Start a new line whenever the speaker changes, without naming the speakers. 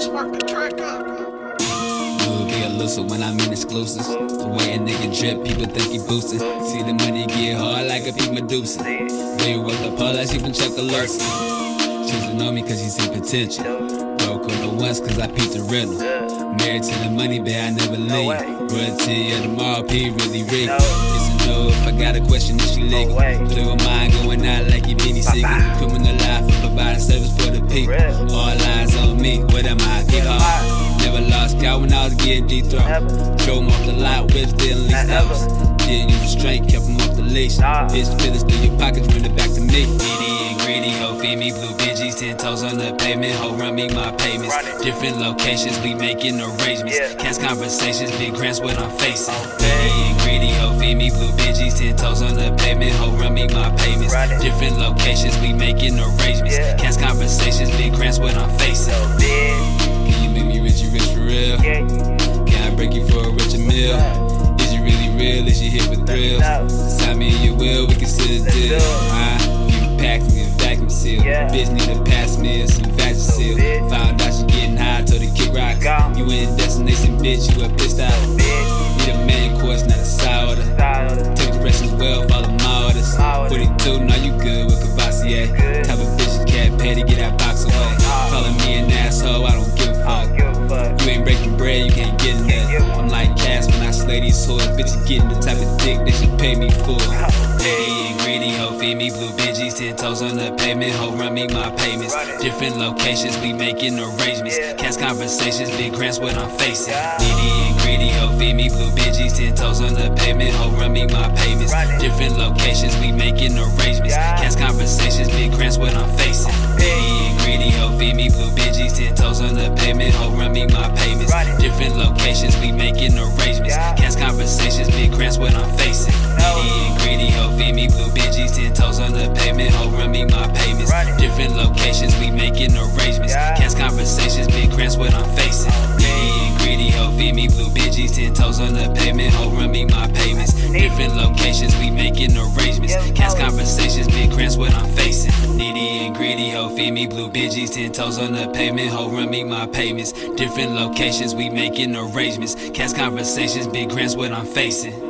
spark the track up.
Will be a loser when I'm in exclusives. The way a nigga drip, people think he boosting. See the money get hard like a peak Medusa. They wrote the pole like she from Chuckalursa. Choose to know me cause you see potential. Broke on the once cause I peeped the rental. Married to the money, bet I never leave. Royalty of tomorrow, P really regal. It's a no if I got a question, is she legal? Play with mine going out like you Benny Siegel. Count when I was getting dethroned. Drove 'em off the lot, whips didn't lease. Didn't use restraint, kept 'em off the leash. Bitch, feelings through your pockets, bring it back to me. Greedy and greedy, ho, feed me blue Benjis, ten toes on the pavement, ho, run me my payments. Different locations, we making arrangements. Cast conversations, big grants, what I'm facing. Greedy and greedy, ho, feed me blue Benjis, ten toes on the pavement, ho, run me my payments. Different locations, we making arrangements. Cast conversations, big grants, what I'm facing. You make me rich, you rich for real? Can I break you for a richer meal? Is you really real? Is you here for thrills? Sign me and you will, we can sit a deal. Ah, few packs, we get vacuum seal. Bitch need to pass me some Vagisil. Found out she getting high, told her kick rock. You in destination, bitch, you a pissed out. Need a main course, not a side order. Take directions well, follow my orders. 42, now you good with Cavassier. Type of bitch, you cat patty, get that box bread, you can't get in. I'm like Cass when I slay these hoes. Bitch, you getting the type of dick that should pay me for. Lady and greedy, ho, feed me blue Benjis, ten toes on the pavement, ho, run me my payments. Different locations, we making arrangements. Cast conversations, big grants, what I'm facing. Needy and greedy, ho, feed me blue Benjis, ten toes on the pavement, ho, run me my payments. Different locations, we making arrangements. Cast conversations, big grants, what I'm facing. Feed me blue Benjis, ten toes on the pavement, ho, run me my payments. Different locations, we making arrangements. Cast conversations, big grants, what I'm facing. Needy and greedy, ho, feed me blue Benjis, ten toes on the pavement, ho, run me my payments. Different locations, we making arrangements. Cast conversations, big grants, what I'm facing. Needy and greedy, ho, feed me blue Benjis, ten toes on the pavement, ho, run me my payments. Different locations, we making arrangements. Cast conversations, big grants, what I'm facing. Needy and greedy, ho, feed me blue Benjis, ten toes on the pavement, ho, run me my payments. Different locations, we making arrangements. Cast conversations, big grants, what I'm facing.